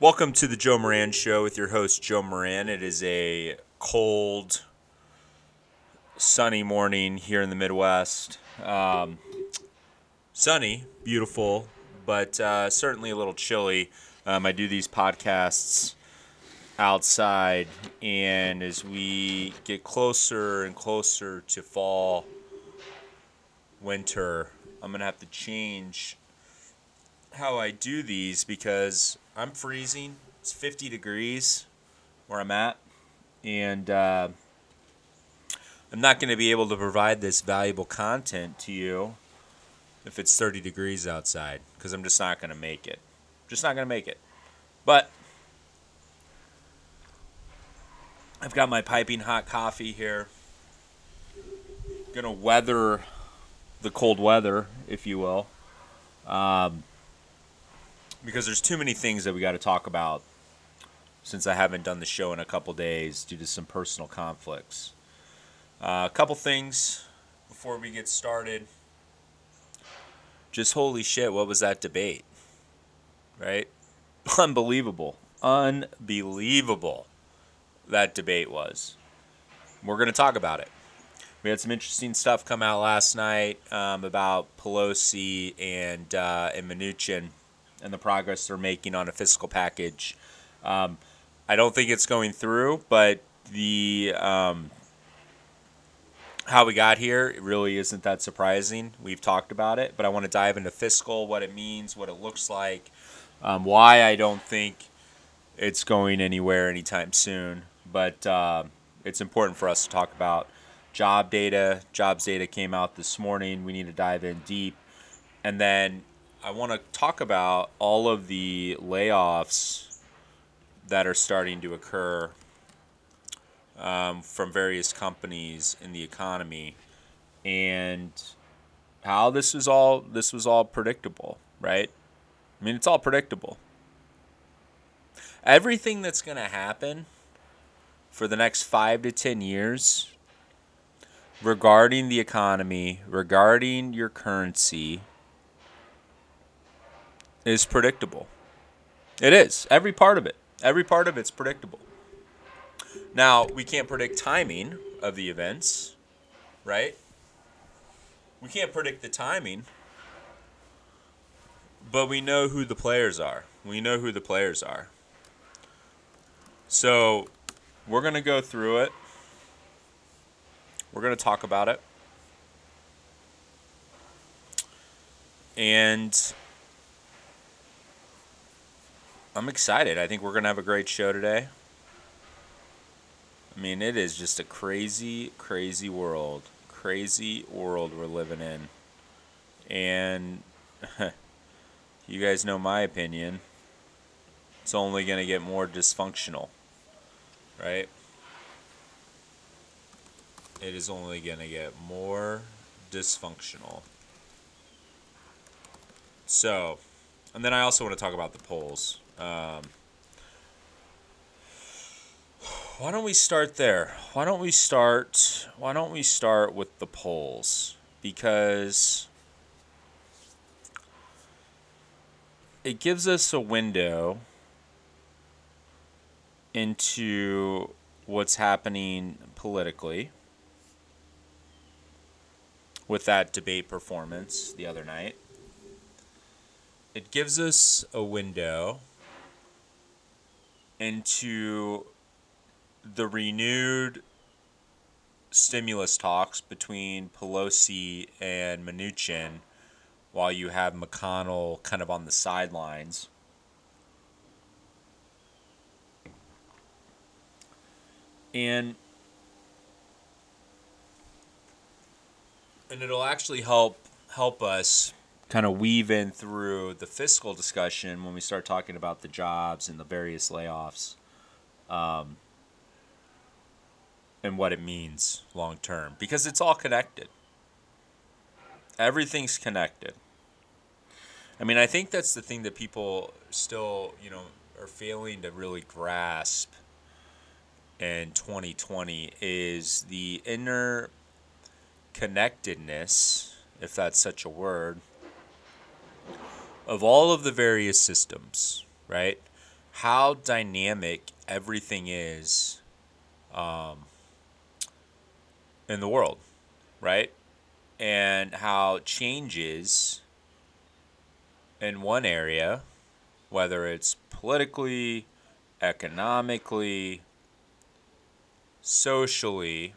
Welcome to the Joe Moran Show with your host, Joe Moran. It is a cold, sunny morning here in the Midwest. Um, sunny, beautiful, but uh, certainly a little chilly. Um, I do these podcasts outside, and as we get closer and closer to fall, winter, I'm going to have to change how I do these because I'm freezing. It's 50 degrees where I'm at, and uh, I'm not going to be able to provide this valuable content to you if it's 30 degrees outside because I'm just not going to make it. Just not going to make it. But I've got my piping hot coffee here. To weather the cold weather, if you will. Um, because there's too many things that we got to talk about since I haven't done the show in a couple days due to some personal conflicts. Uh, a couple things before we get started. Just holy shit, what was that debate? Right? Unbelievable. Unbelievable that debate was. We're going to talk about it. We had some interesting stuff come out last night um, about Pelosi and uh, and Mnuchin and the progress they're making on a fiscal package. Um, I don't think it's going through, but the um, how we got here it really isn't that surprising. We've talked about it, but I want to dive into fiscal, what it means, what it looks like, um, why I don't think it's going anywhere anytime soon. But uh, it's important for us to talk about job data. Jobs data came out this morning. We need to dive in deep. And then I want to talk about all of the layoffs that are starting to occur um, from various companies in the economy, and how this was all this was all predictable, right? I mean, it's all predictable. Everything that's going to happen for the next five to ten years regarding the economy, regarding your currency is predictable. It is. Every part of it. Every part of it's predictable. Now, we can't predict timing of the events, right? We can't predict the timing, but we know who the players are. We know who the players are. So, we're going to go through it. We're going to talk about it. And I'm excited. I think we're to have a great show today. I mean, it is just a crazy, crazy world. Crazy world we're living in. And you guys know my opinion. It's only to get more dysfunctional. Right? It is only to get more dysfunctional. So, and then I also want to talk about the polls. Um, why don't we start there? Why don't we start? Why don't we start with the polls? Because it gives us a window into what's happening politically with that debate performance the other night. It gives us a window into the renewed stimulus talks between Pelosi and Mnuchin while you have McConnell kind of on the sidelines. And and it'll actually help help us kind of weave in through the fiscal discussion when we start talking about the jobs and the various layoffs um, and what it means long term because it's all connected. Everything's connected. I mean, I think that's the thing that people still, you know, are failing to really grasp in 2020 is the inner connectedness, if that's such a word, of all of the various systems, right? how dynamic everything is um, in the world, right? And how changes in one area, whether it's politically, economically, socially,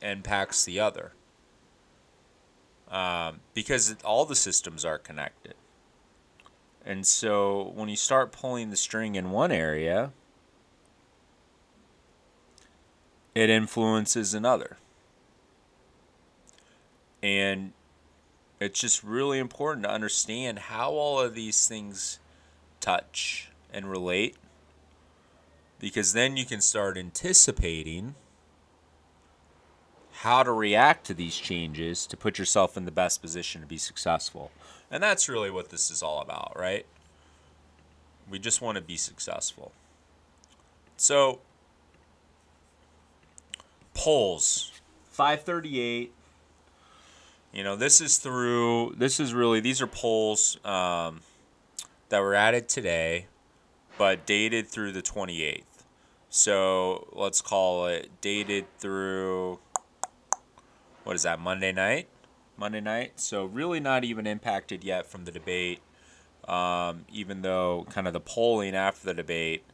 impacts the other. Um, because all the systems are connected. And so when you start pulling the string in one area, it influences another. And it's just really important to understand how all of these things touch and relate because then you can start anticipating how to react to these changes to put yourself in the best position to be successful. And that's really what this is all about, right? We just want to be successful. So, polls 538 you know this is through this is really these are polls um, that were added today but dated through the 28th so let's call it dated through what is that Monday night? Monday night. So really not even impacted yet from the debate. Um, even though kind of the polling after the debate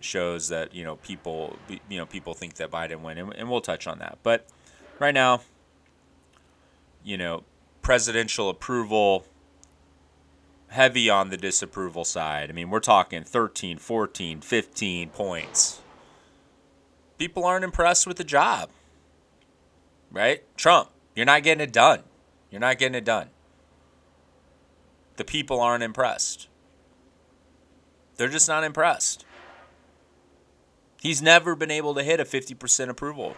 shows that you know people you know people think that Biden win, and, and we'll touch on that. But right now, you know, presidential approval heavy on the disapproval side. I mean, we're talking 13, 14, 15 points. People aren't impressed with the job right? Trump, you're not getting it done. You're not getting it done. The people aren't impressed. They're just not impressed. He's never been able to hit a 50% approval.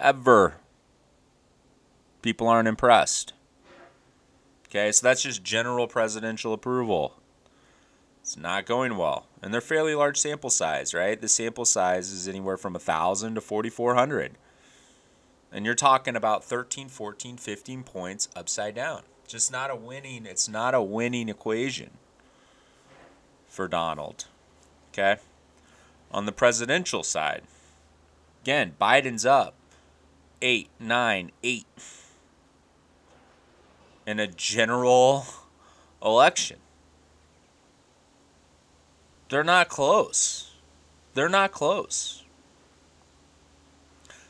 Ever. People aren't impressed. Okay, so that's just general presidential approval. It's not going well. And they're fairly large sample size, right? The sample size is anywhere from 1,000 to 4,400. And you're talking about 13, 14, 15 points upside down. Just not a winning, it's not a winning equation for Donald. Okay? On the presidential side, again, Biden's up eight, nine, eight in a general election. They're not close. They're not close.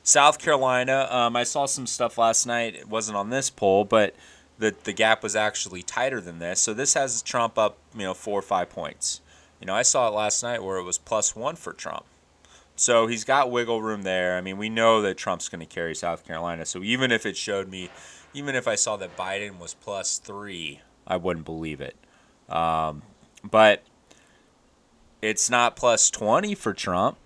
South Carolina, um, I saw some stuff last night. It wasn't on this poll, but the the gap was actually tighter than this. So this has Trump up, you know, four or five points. You know, I saw it last night where it was plus one for Trump. So he's got wiggle room there. I mean, we know that Trump's going to carry South Carolina. So even if it showed me, even if I saw that Biden was plus three, I wouldn't believe it. Um, but it's not plus 20 for Trump.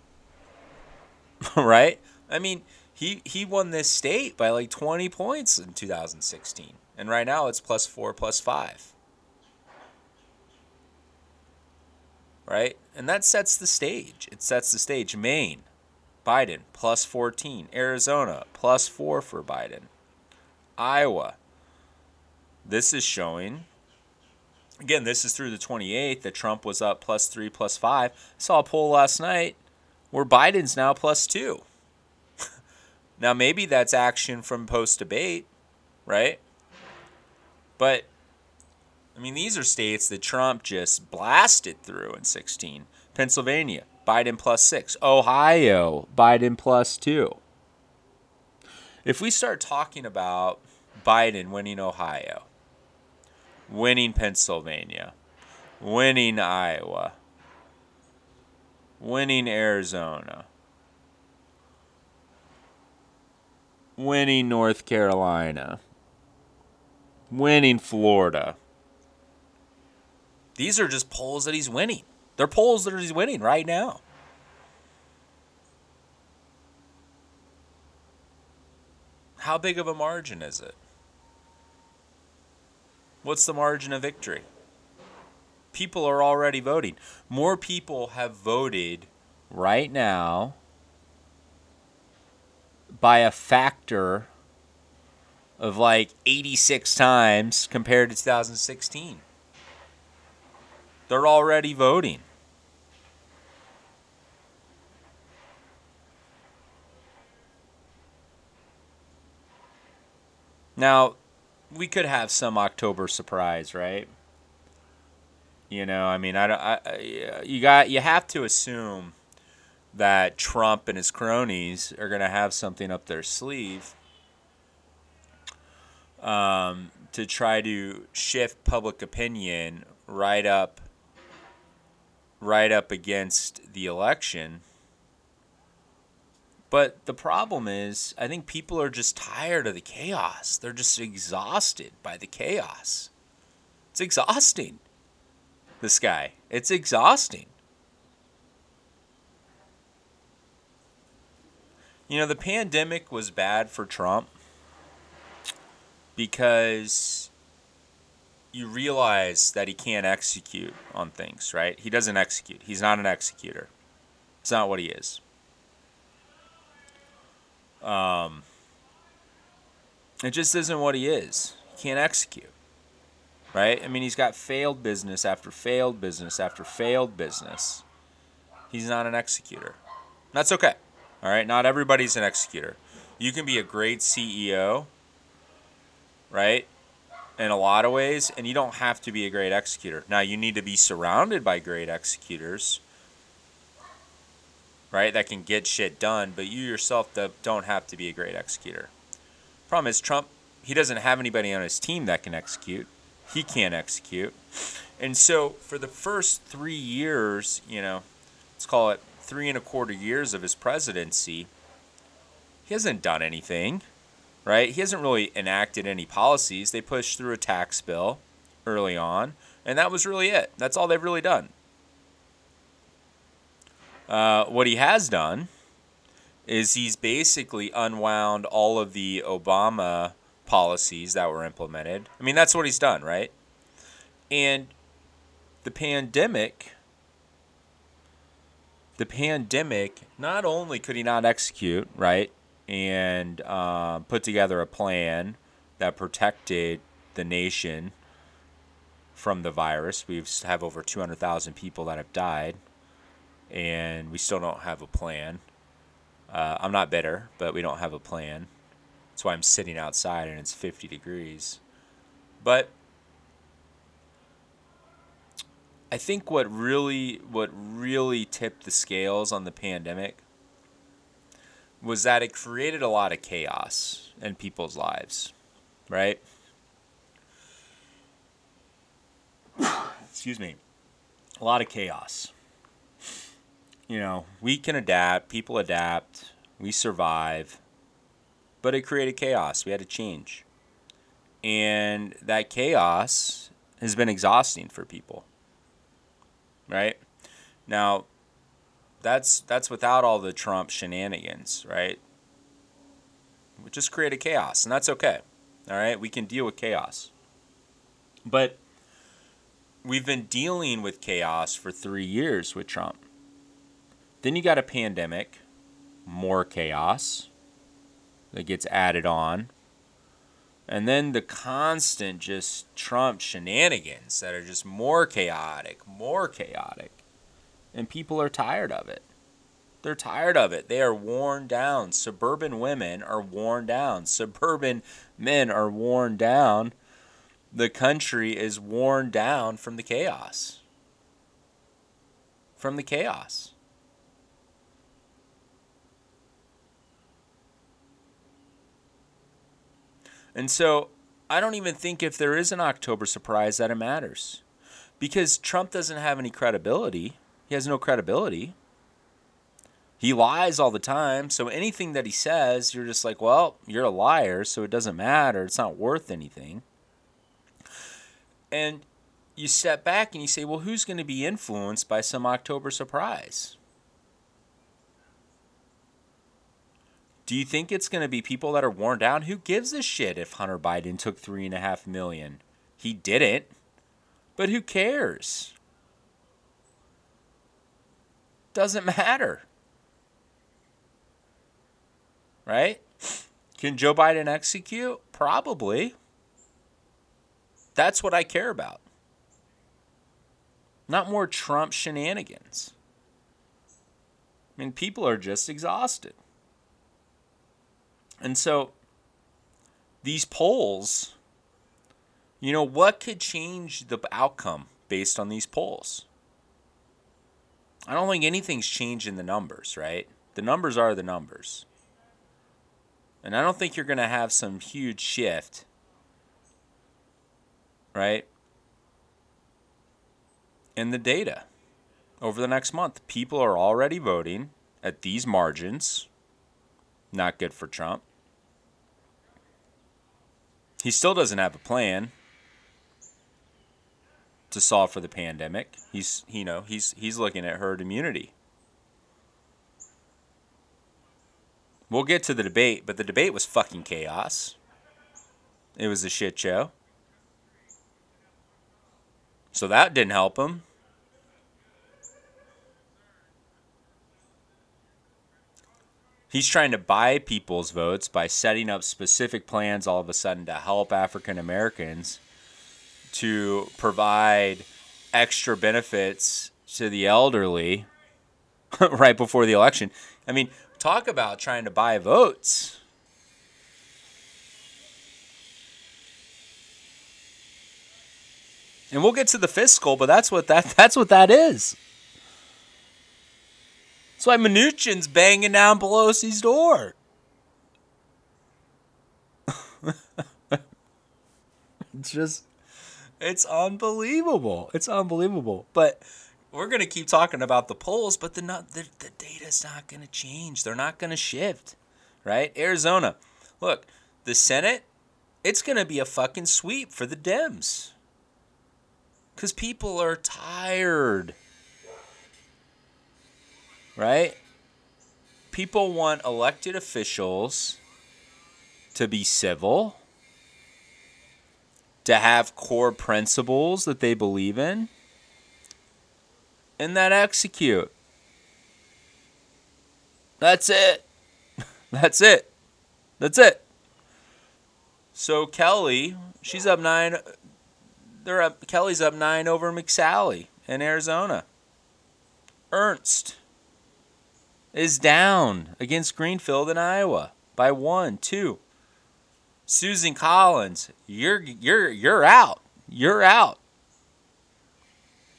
right? I mean, he he won this state by like 20 points in 2016. And right now it's plus 4 plus 5. Right? And that sets the stage. It sets the stage. Maine, Biden plus 14. Arizona plus 4 for Biden. Iowa. This is showing Again, this is through the 28th that Trump was up plus three, plus five. Saw a poll last night where Biden's now plus two. now, maybe that's action from post debate, right? But, I mean, these are states that Trump just blasted through in 16. Pennsylvania, Biden plus six. Ohio, Biden plus two. If we start talking about Biden winning Ohio, winning Pennsylvania, winning Iowa, winning Arizona, winning North Carolina, winning Florida. These are just polls that he's winning. They're polls that he's winning right now. How big of a margin is it? What's the margin of victory? People are already voting. More people have voted right now by a factor of like 86 times compared to 2016. They're already voting. Now, we could have some October surprise, right? You know, I mean, I don't. I, you got you have to assume that Trump and his cronies are going to have something up their sleeve um, to try to shift public opinion right up, right up against the election. But the problem is, I think people are just tired of the chaos. They're just exhausted by the chaos. It's exhausting. This guy, it's exhausting. You know, the pandemic was bad for Trump because you realize that he can't execute on things, right? He doesn't execute. He's not an executor. It's not what he is. Um, it just isn't what he is. He can't execute. Right? I mean, he's got failed business after failed business after failed business. He's not an executor. That's okay. All right, not everybody's an executor. You can be a great CEO, right? In a lot of ways, and you don't have to be a great executor. Now, you need to be surrounded by great executors, right? That can get shit done, but you yourself don't have to be a great executor. Problem is, Trump, he doesn't have anybody on his team that can execute. He can't execute. And so, for the first three years, you know, let's call it three and a quarter years of his presidency, he hasn't done anything, right? He hasn't really enacted any policies. They pushed through a tax bill early on, and that was really it. That's all they've really done. Uh, what he has done is he's basically unwound all of the Obama policies that were implemented. I mean, that's what he's done, right? And the pandemic the pandemic, not only could he not execute, right, and uh, put together a plan that protected the nation from the virus. We have over 200,000 people that have died, and we still don't have a plan. Uh, I'm not bitter, but we don't have a plan. That's why I'm sitting outside and it's 50 degrees. But I think what really what really tipped the scales on the pandemic was that it created a lot of chaos in people's lives, right? Excuse me. A lot of chaos. You know, we can adapt, people adapt, we survive, but it created chaos. We had to change. And that chaos has been exhausting for people right? Now, that's that's without all the Trump shenanigans, right? We just created chaos, and that's okay. All right, we can deal with chaos. But we've been dealing with chaos for three years with Trump. Then you got a pandemic, more chaos that gets added on. And then the constant just Trump shenanigans that are just more chaotic, more chaotic. And people are tired of it. They're tired of it. They are worn down. Suburban women are worn down. Suburban men are worn down. The country is worn down from the chaos. From the chaos. And so I don't even think if there is an October surprise that it matters. Because Trump doesn't have any credibility. He has no credibility. He lies all the time. So anything that he says, you're just like, well, you're a liar, so it doesn't matter. It's not worth anything. And you step back and you say, well, who's going to be influenced by some October surprise? Do you think it's going to be people that are worn down? Who gives a shit if Hunter Biden took three and a half million? He didn't. But who cares? Doesn't matter. Right? Can Joe Biden execute? Probably. That's what I care about. not more Trump shenanigans. I mean, people are just exhausted. And so these polls, you know, what could change the outcome based on these polls? I don't think anything's changed in the numbers, right? The numbers are the numbers. And I don't think you're going to have some huge shift, right? In the data over the next month. People are already voting at these margins. Not good for Trump. He still doesn't have a plan to solve for the pandemic. He's you know, he's he's looking at herd immunity. We'll get to the debate, but the debate was fucking chaos. It was a shit show. So that didn't help him. He's trying to buy people's votes by setting up specific plans all of a sudden to help African Americans to provide extra benefits to the elderly right before the election. I mean, talk about trying to buy votes. And we'll get to the fiscal, but that's what that that's what that is. That's why Mnuchin's banging down Pelosi's door. it's just it's unbelievable. It's unbelievable. But we're going to keep talking about the polls, but the, not, the, the data's not going to change. They're not going to shift, right? Arizona, look, the Senate, it's going to be a fucking sweep for the Dems. Because people are tired, right? People want elected officials to be civil, to have core principles that they believe in and that execute. That's it. That's it. That's it. So Kelly, she's up nine. They're up. Kelly's up nine over McSally in Arizona. Ernst is down against Greenfield in Iowa by one, two. Susan Collins, you're you're you're out. You're out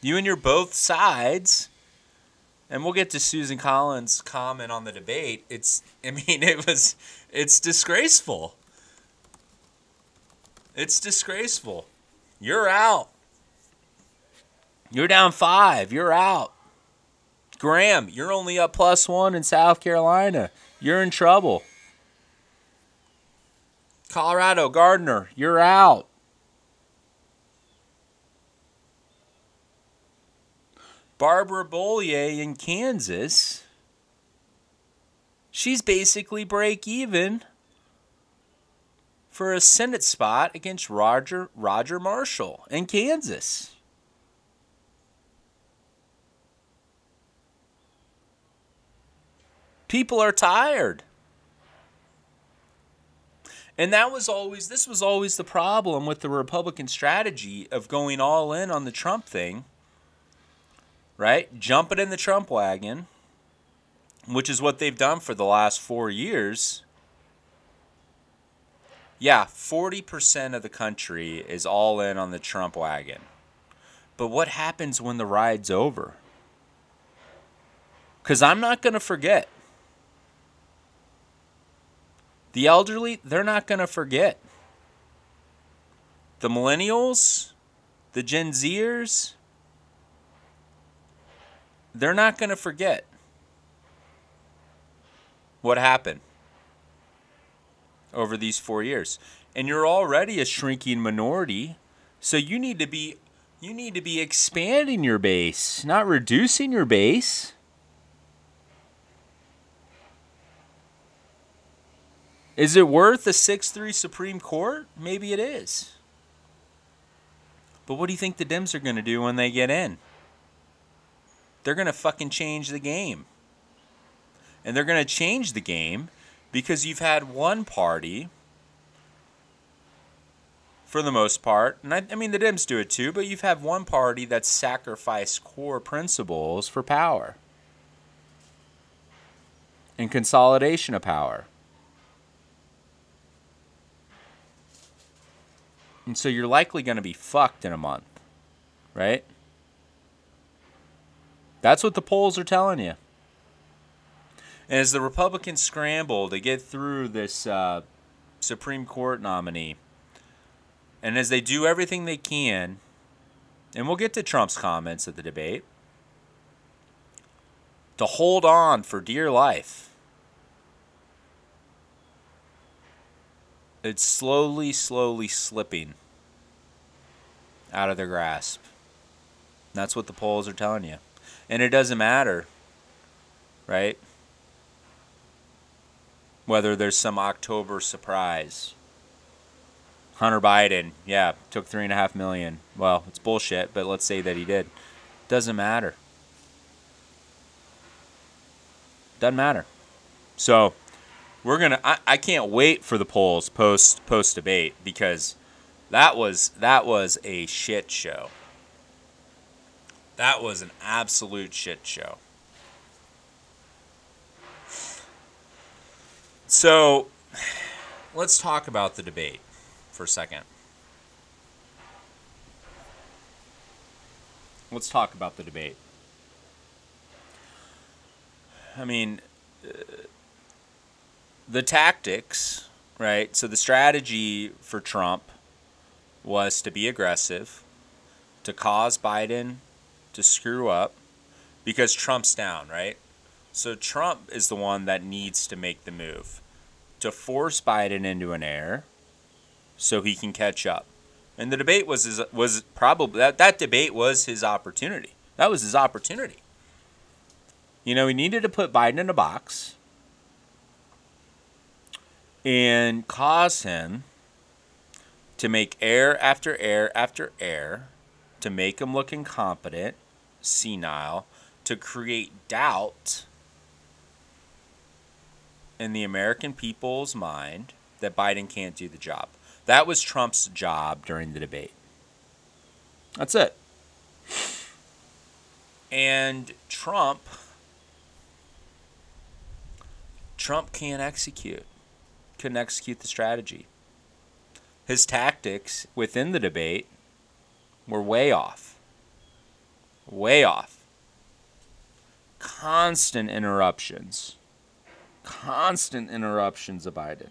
you and your both sides and we'll get to Susan Collins' comment on the debate. It's, I mean, it was, it's disgraceful. It's disgraceful. You're out. You're down five. You're out. Graham, you're only up plus one in South Carolina. You're in trouble. Colorado, Gardner, you're out. Barbara Bollier in Kansas, she's basically break even for a Senate spot against Roger Roger Marshall in Kansas. People are tired. And that was always this was always the problem with the Republican strategy of going all in on the Trump thing right? Jumping in the Trump wagon, which is what they've done for the last four years. Yeah, 40% of the country is all in on the Trump wagon. But what happens when the ride's over? Because I'm not going to forget. The elderly, they're not going to forget. The millennials, the Gen Zers, they're not going to forget what happened over these four years. And you're already a shrinking minority, so you need to be you need to be expanding your base, not reducing your base. Is it worth a 6 3 Supreme Court? Maybe it is. But what do you think the Dems are going to do when they get in? they're going to fucking change the game. And they're going to change the game because you've had one party for the most part. And I, I mean, the Dems do it too, but you've had one party that's sacrificed core principles for power and consolidation of power. And so you're likely going to be fucked in a month, right? That's what the polls are telling you. And as the Republicans scramble to get through this uh, Supreme Court nominee, and as they do everything they can, and we'll get to Trump's comments at the debate, to hold on for dear life. It's slowly, slowly slipping out of their grasp. That's what the polls are telling you. And it doesn't matter, right? Whether there's some October surprise. Hunter Biden, yeah, took three and a half million. Well, it's bullshit, but let's say that he did. Doesn't matter. Doesn't matter. So we're gonna. I, I can't wait for the polls post post debate because that was that was a shit show. That was an absolute shit show. So, let's talk about the debate for a second. Let's talk about the debate. I mean, uh, the tactics, right? So the strategy for Trump was to be aggressive, to cause Biden to screw up because Trump's down, right? So Trump is the one that needs to make the move to force Biden into an error so he can catch up. And the debate was his, was probably that, that debate was his opportunity. That was his opportunity. You know, he needed to put Biden in a box and cause him to make error after error after error, to make him look incompetent, senile, to create doubt in the American people's mind that Biden can't do the job. That was Trump's job during the debate. That's it. And Trump Trump can't execute. Couldn't execute the strategy. His tactics within the debate were way off. Way off. Constant interruptions. Constant interruptions of Biden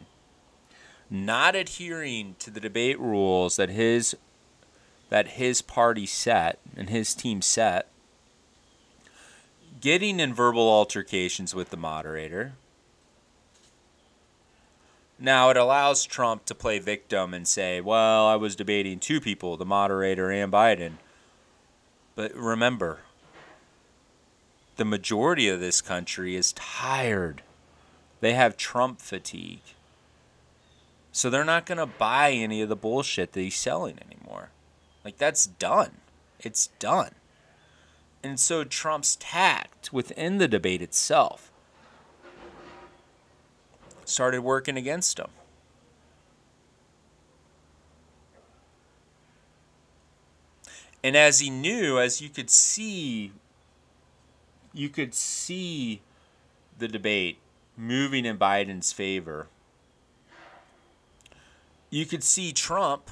not adhering to the debate rules that his that his party set and his team set, getting in verbal altercations with the moderator. Now it allows Trump to play victim and say, "Well, I was debating two people, the moderator and Biden." But remember, the majority of this country is tired. They have Trump fatigue. So they're not going to buy any of the bullshit that he's selling anymore. Like, that's done. It's done. And so Trump's tact within the debate itself started working against him. And as he knew, as you could see, you could see the debate moving in Biden's favor you could see Trump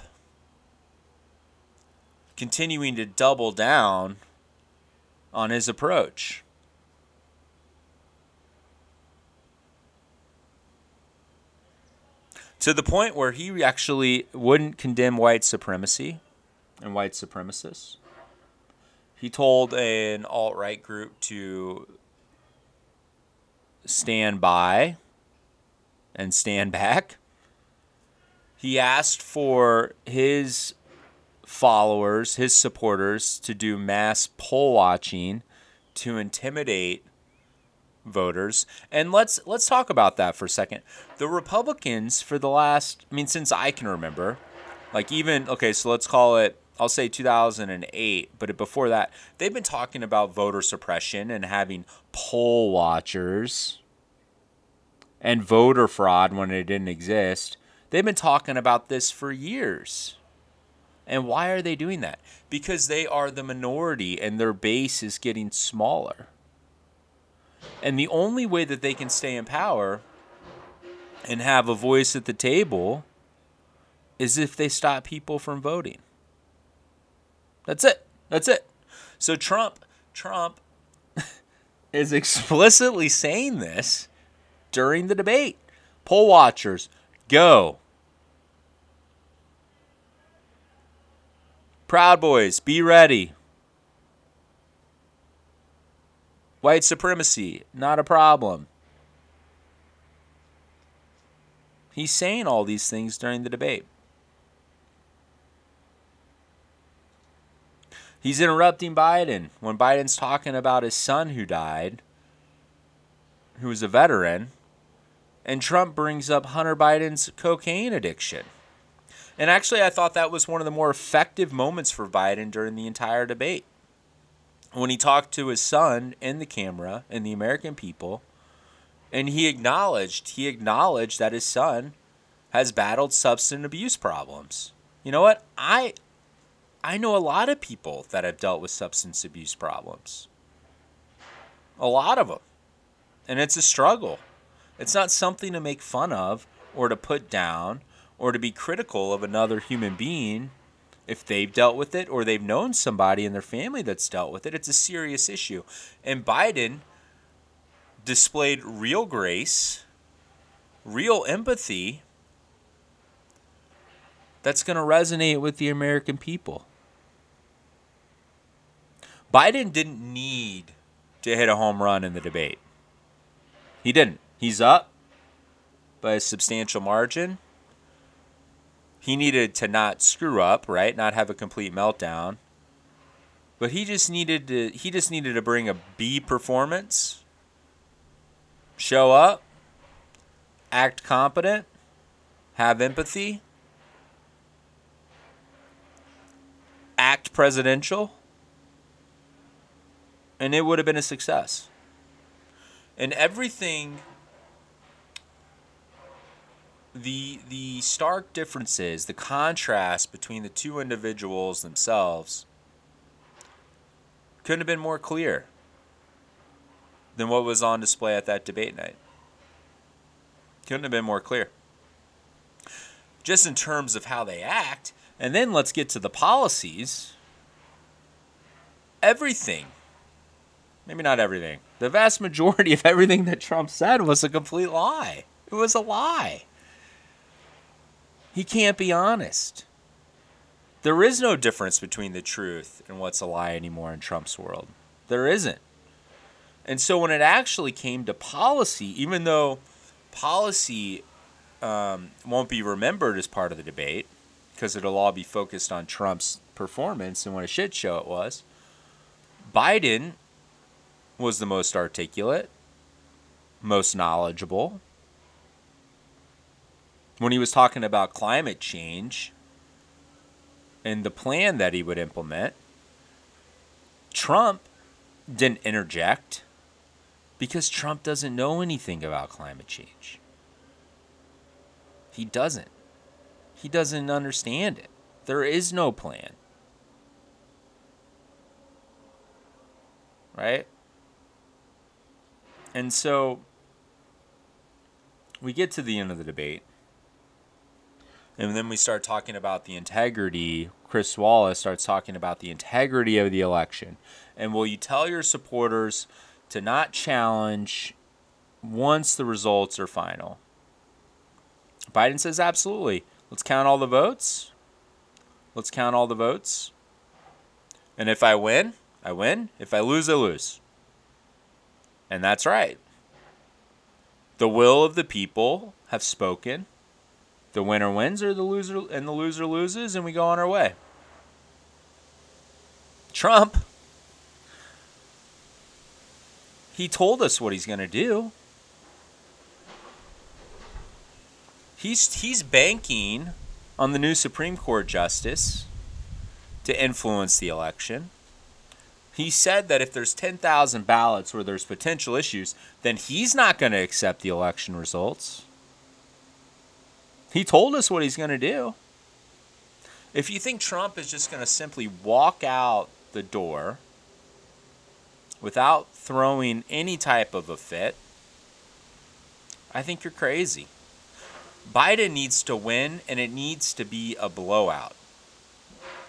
continuing to double down on his approach. To the point where he actually wouldn't condemn white supremacy and white supremacists. He told an alt right group to stand by and stand back he asked for his followers, his supporters, to do mass poll watching to intimidate voters. And let's let's talk about that for a second. The Republicans for the last I mean since I can remember, like even okay, so let's call it I'll say 2008, but before that, they've been talking about voter suppression and having poll watchers and voter fraud when it didn't exist. They've been talking about this for years. And why are they doing that? Because they are the minority and their base is getting smaller. And the only way that they can stay in power and have a voice at the table is if they stop people from voting. That's it. That's it. So Trump Trump is explicitly saying this during the debate. Poll watchers, go. Proud Boys, be ready. White supremacy, not a problem. He's saying all these things during the debate. He's interrupting Biden when Biden's talking about his son who died, who was a veteran, and Trump brings up Hunter Biden's cocaine addiction. And actually, I thought that was one of the more effective moments for Biden during the entire debate. When he talked to his son in the camera and the American people, and he acknowledged, he acknowledged that his son has battled substance abuse problems. You know what? I I know a lot of people that have dealt with substance abuse problems. A lot of them. And it's a struggle. It's not something to make fun of or to put down or to be critical of another human being if they've dealt with it or they've known somebody in their family that's dealt with it. It's a serious issue. And Biden displayed real grace, real empathy that's going to resonate with the American people. Biden didn't need to hit a home run in the debate. He didn't. He's up by a substantial margin. He needed to not screw up, right? Not have a complete meltdown. But he just needed to he just needed to bring a B performance. Show up, act competent, have empathy, act presidential and it would have been a success. And everything the the stark differences, the contrast between the two individuals themselves couldn't have been more clear than what was on display at that debate night. Couldn't have been more clear. Just in terms of how they act, and then let's get to the policies. Everything maybe not everything. The vast majority of everything that Trump said was a complete lie. It was a lie. He can't be honest. There is no difference between the truth and what's a lie anymore in Trump's world. There isn't. And so when it actually came to policy, even though policy um, won't be remembered as part of the debate, because it'll all be focused on Trump's performance and what a shit show it was, Biden was the most articulate, most knowledgeable. When he was talking about climate change and the plan that he would implement, Trump didn't interject because Trump doesn't know anything about climate change. He doesn't. He doesn't understand it. There is no plan. Right? And so we get to the end of the debate. And then we start talking about the integrity. Chris Wallace starts talking about the integrity of the election. And will you tell your supporters to not challenge once the results are final? Biden says, absolutely. Let's count all the votes. Let's count all the votes. And if I win, I win. If I lose, I lose. And that's right. The will of the people have spoken. The winner wins or the loser and the loser loses and we go on our way. Trump he told us what he's going to do. He's he's banking on the new Supreme Court justice to influence the election. He said that if there's 10,000 ballots where there's potential issues, then he's not going to accept the election results. He told us what he's going to do. If you think Trump is just going to simply walk out the door without throwing any type of a fit, I think you're crazy. Biden needs to win, and it needs to be a blowout.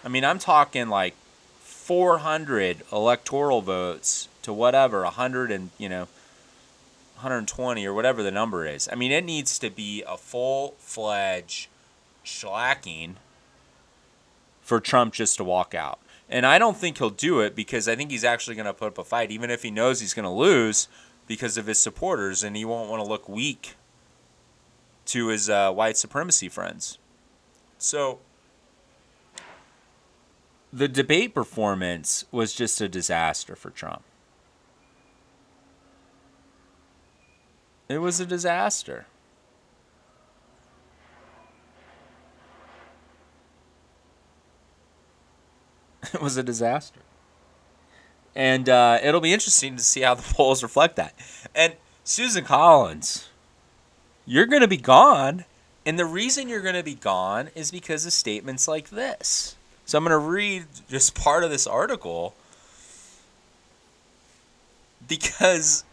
I mean, I'm talking like 400 electoral votes to whatever, 100 and, you know, 120 or whatever the number is. I mean, it needs to be a full fledged shellacking for Trump just to walk out. And I don't think he'll do it because I think he's actually going to put up a fight, even if he knows he's going to lose because of his supporters and he won't want to look weak to his uh, white supremacy friends. So the debate performance was just a disaster for Trump. It was a disaster. It was a disaster. And uh, it'll be interesting to see how the polls reflect that. And Susan Collins, you're going to be gone. And the reason you're going to be gone is because of statements like this. So I'm going to read just part of this article because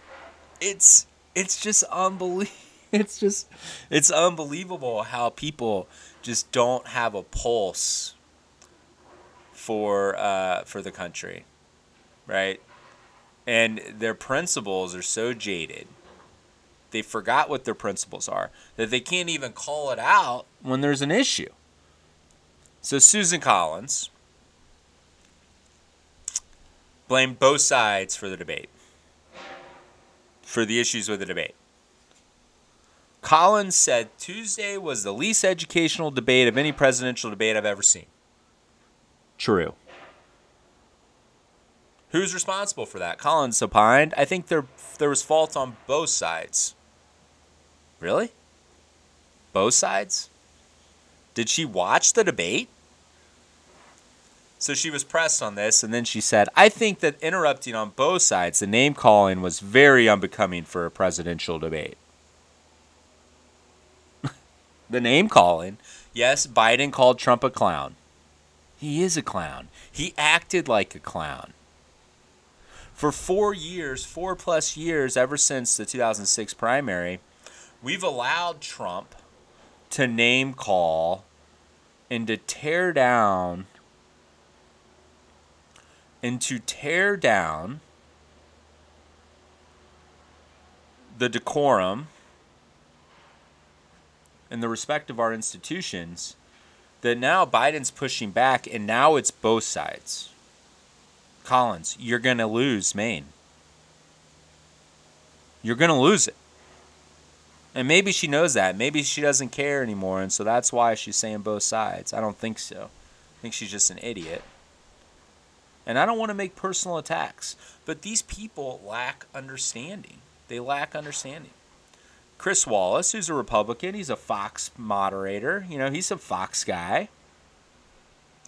it's it's just unbelievable. It's just it's unbelievable how people just don't have a pulse for uh, for the country, right? And their principles are so jaded. They forgot what their principles are that they can't even call it out when there's an issue. So Susan Collins blamed both sides for the debate, for the issues with the debate. Collins said Tuesday was the least educational debate of any presidential debate I've ever seen. True. Who's responsible for that? Collins opined. I think there there was fault on both sides. Really? Both sides? Did she watch the debate? So she was pressed on this, and then she said, I think that interrupting on both sides, the name calling was very unbecoming for a presidential debate. the name calling. Yes, Biden called Trump a clown. He is a clown. He acted like a clown. For four years, four plus years, ever since the 2006 primary, we've allowed Trump to name call and to tear down and to tear down the decorum and the respect of our institutions that now Biden's pushing back and now it's both sides. Collins, you're going to lose Maine. You're going to lose it. And maybe she knows that. Maybe she doesn't care anymore. And so that's why she's saying both sides. I don't think so. I think she's just an idiot. And I don't want to make personal attacks. But these people lack understanding. They lack understanding. Chris Wallace, who's a Republican, he's a Fox moderator. You know, he's a Fox guy.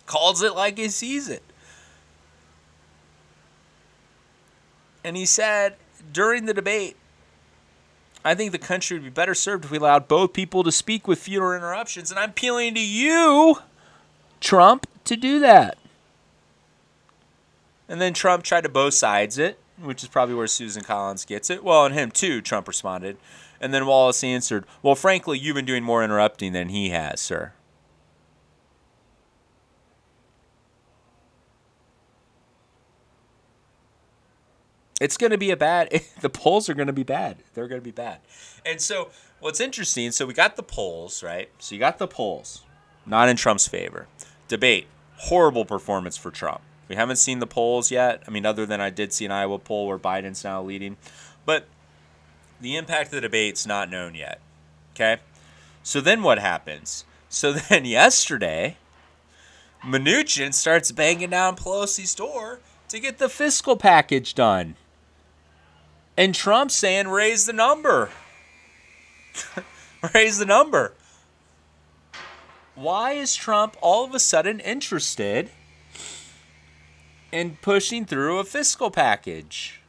Calls it like he sees it. And he said during the debate, I think the country would be better served if we allowed both people to speak with fewer interruptions. And I'm appealing to you, Trump, to do that. And then Trump tried to both sides it, which is probably where Susan Collins gets it. Well, and him too, Trump responded. And then Wallace answered, Well, frankly, you've been doing more interrupting than he has, sir. It's going to be a bad, the polls are going to be bad. They're going to be bad. And so, what's interesting, so we got the polls, right? So, you got the polls, not in Trump's favor. Debate, horrible performance for Trump. We haven't seen the polls yet. I mean, other than I did see an Iowa poll where Biden's now leading. But the impact of the debate's not known yet. Okay? So then what happens? So then yesterday, Mnuchin starts banging down Pelosi's door to get the fiscal package done. And Trump's saying, raise the number. raise the number. Why is Trump all of a sudden interested in pushing through a fiscal package?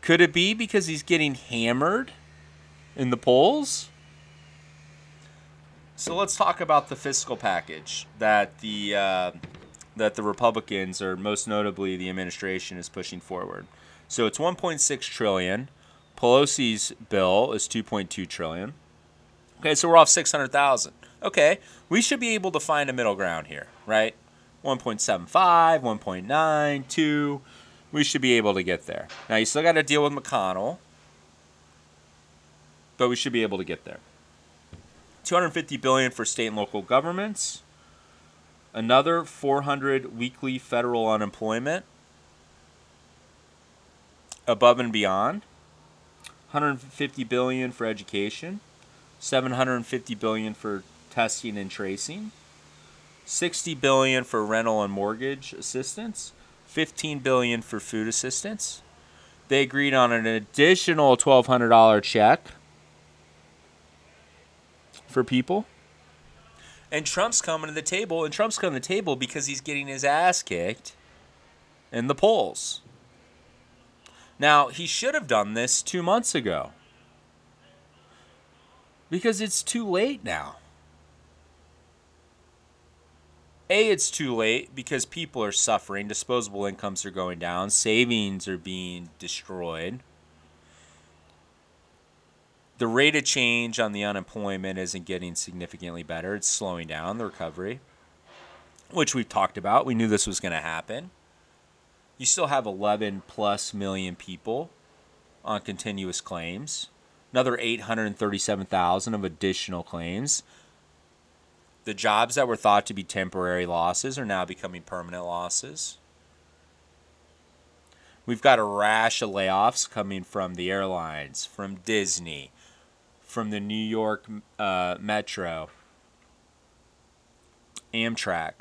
Could it be because he's getting hammered in the polls? So let's talk about the fiscal package that the uh, that the Republicans, or most notably the administration, is pushing forward. So it's 1.6 trillion. Pelosi's bill is 2.2 trillion. Okay, so we're off 600,000. Okay, we should be able to find a middle ground here, right? 1.75, 1.9, 2. We should be able to get there. Now you still got to deal with McConnell, but we should be able to get there. 250 billion for state and local governments. Another 400 weekly federal unemployment above and beyond. 150 billion for education. 750 billion for testing and tracing. 60 billion for rental and mortgage assistance. 15 billion for food assistance. They agreed on an additional $1200 check for people. And Trump's coming to the table, and Trump's coming to the table because he's getting his ass kicked in the polls. Now, he should have done this two months ago because it's too late now. A, it's too late because people are suffering, disposable incomes are going down, savings are being destroyed the rate of change on the unemployment isn't getting significantly better. It's slowing down the recovery, which we've talked about. We knew this was going to happen. You still have 11 plus million people on continuous claims, another 837,000 of additional claims. The jobs that were thought to be temporary losses are now becoming permanent losses. We've got a rash of layoffs coming from the airlines, from Disney, from the New York uh, Metro, Amtrak.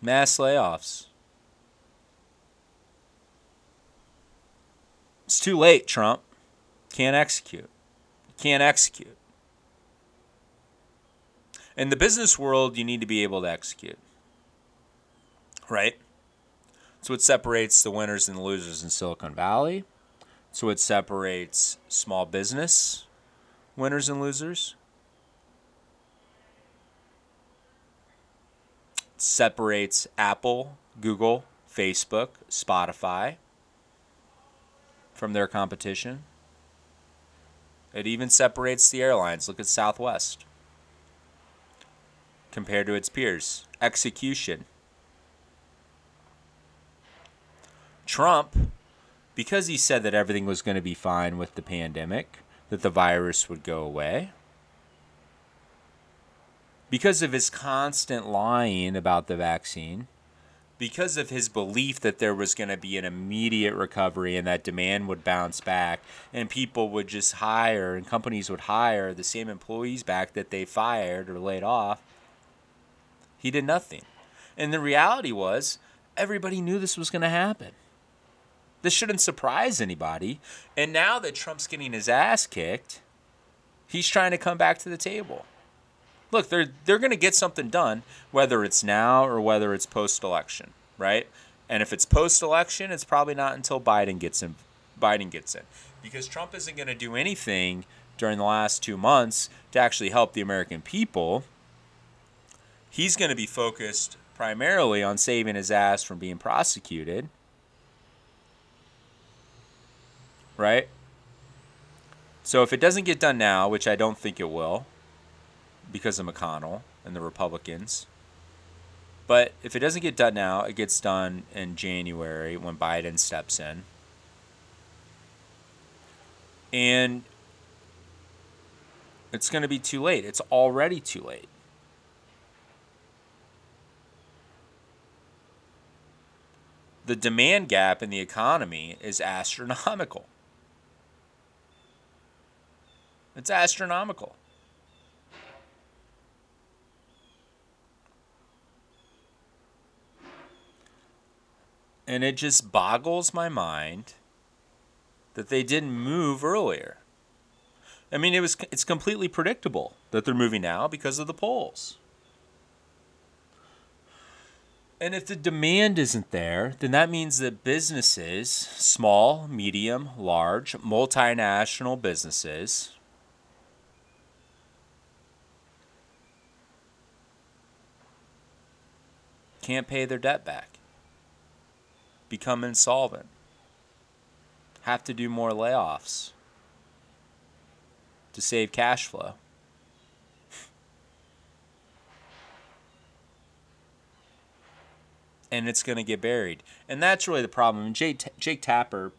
Mass layoffs. It's too late, Trump. Can't execute. Can't execute. In the business world, you need to be able to execute. Right? So it separates the winners and the losers in Silicon Valley. So it separates small business winners and losers. Separates Apple, Google, Facebook, Spotify from their competition. It even separates the airlines. Look at Southwest compared to its peers. Execution. Trump, because he said that everything was going to be fine with the pandemic, that the virus would go away, because of his constant lying about the vaccine, because of his belief that there was going to be an immediate recovery and that demand would bounce back and people would just hire and companies would hire the same employees back that they fired or laid off, he did nothing. And the reality was, everybody knew this was going to happen. This shouldn't surprise anybody. And now that Trump's getting his ass kicked, he's trying to come back to the table. Look, they're they're going to get something done whether it's now or whether it's post-election, right? And if it's post-election, it's probably not until Biden gets in Biden gets in. Because Trump isn't going to do anything during the last 2 months to actually help the American people. He's going to be focused primarily on saving his ass from being prosecuted right? So if it doesn't get done now, which I don't think it will, because of McConnell and the Republicans, but if it doesn't get done now, it gets done in January when Biden steps in. And it's going to be too late. It's already too late. The demand gap in the economy is astronomical. It's astronomical. And it just boggles my mind that they didn't move earlier. I mean, it was it's completely predictable that they're moving now because of the polls. And if the demand isn't there, then that means that businesses, small, medium, large, multinational businesses, can't pay their debt back, become insolvent, have to do more layoffs to save cash flow. and it's going to get buried. And that's really the problem. Jake, Jake Tapper,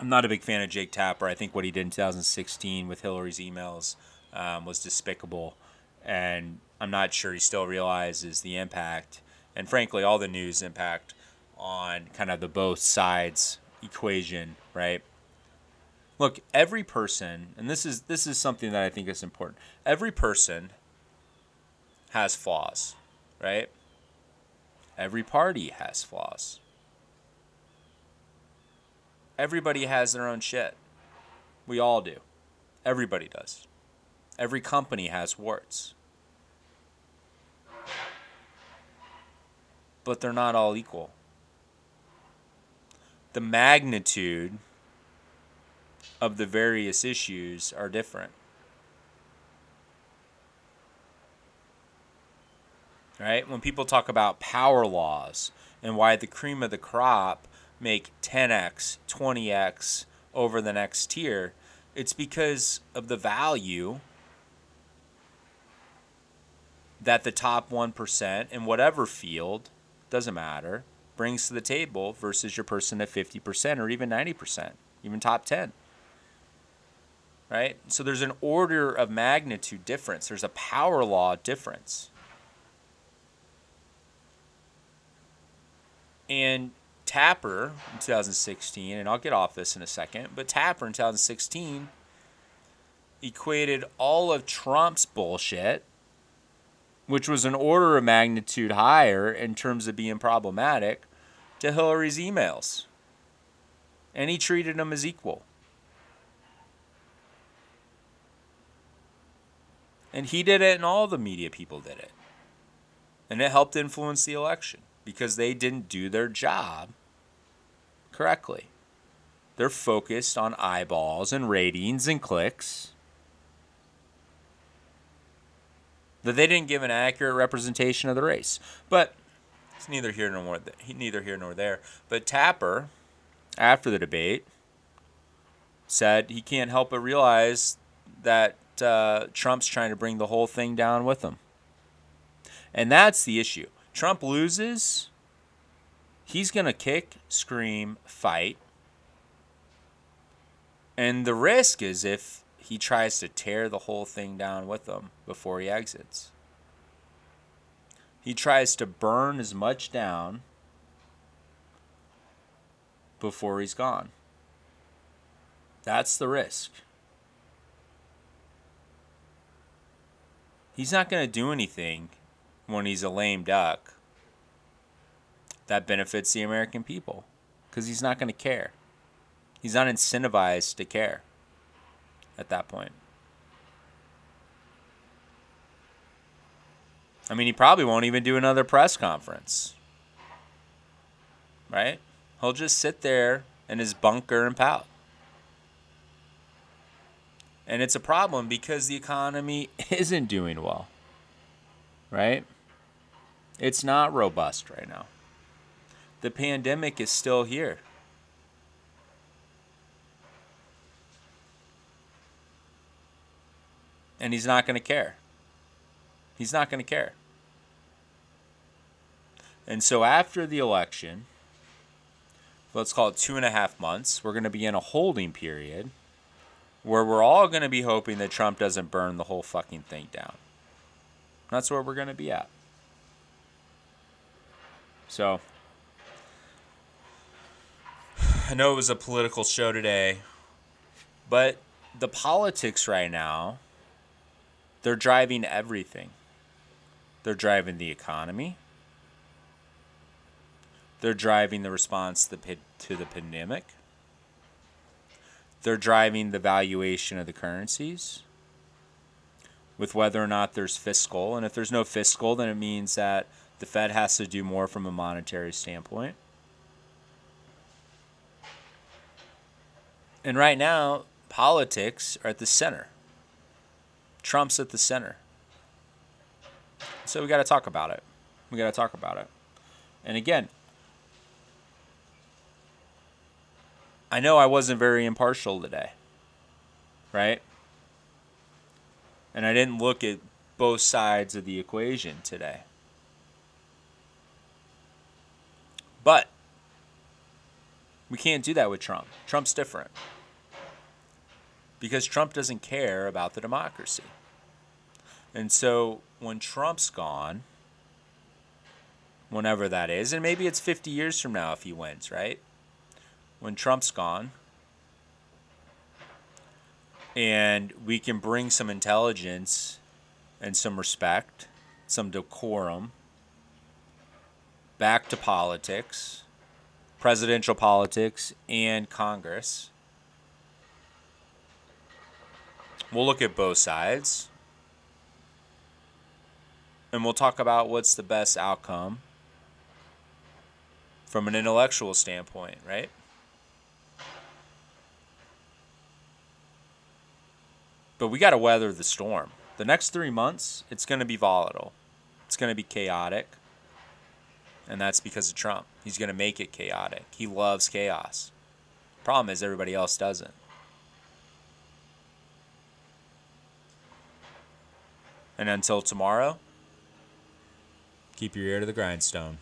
I'm not a big fan of Jake Tapper. I think what he did in 2016 with Hillary's emails um, was despicable. And I'm not sure he still realizes the impact, and frankly, all the news impact on kind of the both sides equation, right? Look, every person, and this is this is something that I think is important. Every person has flaws, right? Every party has flaws. Everybody has their own shit. We all do. Everybody does. Every company has warts. But they're not all equal. The magnitude of the various issues are different. right? When people talk about power laws and why the cream of the crop make 10x, 20x over the next tier, it's because of the value that the top 1% in whatever field, doesn't matter, brings to the table versus your person at 50% or even 90%, even top 10. Right? So there's an order of magnitude difference. There's a power law difference. And Tapper in 2016, and I'll get off this in a second, but Tapper in 2016 equated all of Trump's bullshit, which was an order of magnitude higher in terms of being problematic, to Hillary's emails. And he treated them as equal. And he did it, and all the media people did it. And it helped influence the election because they didn't do their job correctly. They're focused on eyeballs and ratings and clicks. That they didn't give an accurate representation of the race. But it's neither here nor neither here nor there. But Tapper, after the debate, said he can't help but realize that uh, Trump's trying to bring the whole thing down with him. And that's the issue. Trump loses, he's going to kick, scream, fight. And the risk is if he tries to tear the whole thing down with him before he exits. He tries to burn as much down before he's gone. That's the risk. He's not going to do anything when he's a lame duck that benefits the American people because he's not going to care. He's not incentivized to care at that point. I mean, he probably won't even do another press conference. Right? He'll just sit there in his bunker and pout. And it's a problem because the economy isn't doing well. Right? It's not robust right now. The pandemic is still here. And he's not going to care. He's not going to care. And so after the election, let's call it two and a half months, we're going to be in a holding period where we're all going to be hoping that Trump doesn't burn the whole fucking thing down. That's where we're going to be at. So, I know it was a political show today, but the politics right now, they're driving everything. They're driving the economy. They're driving the response to the, to the pandemic. They're driving the valuation of the currencies with whether or not there's fiscal. And if there's no fiscal, then it means that The Fed has to do more from a monetary standpoint. And right now, politics are at the center. Trump's at the center. So we got to talk about it. We got to talk about it. And again, I know I wasn't very impartial today, right? And I didn't look at both sides of the equation today. But we can't do that with Trump. Trump's different. Because Trump doesn't care about the democracy. And so when Trump's gone, whenever that is, and maybe it's 50 years from now if he wins, right? When Trump's gone, and we can bring some intelligence and some respect, some decorum back to politics, presidential politics, and Congress. We'll look at both sides and we'll talk about what's the best outcome from an intellectual standpoint, right? But we got to weather the storm. The next three months, it's going to be volatile. It's going to be chaotic. And that's because of Trump. He's going to make it chaotic. He loves chaos. Problem is, everybody else doesn't. And until tomorrow, keep your ear to the grindstone.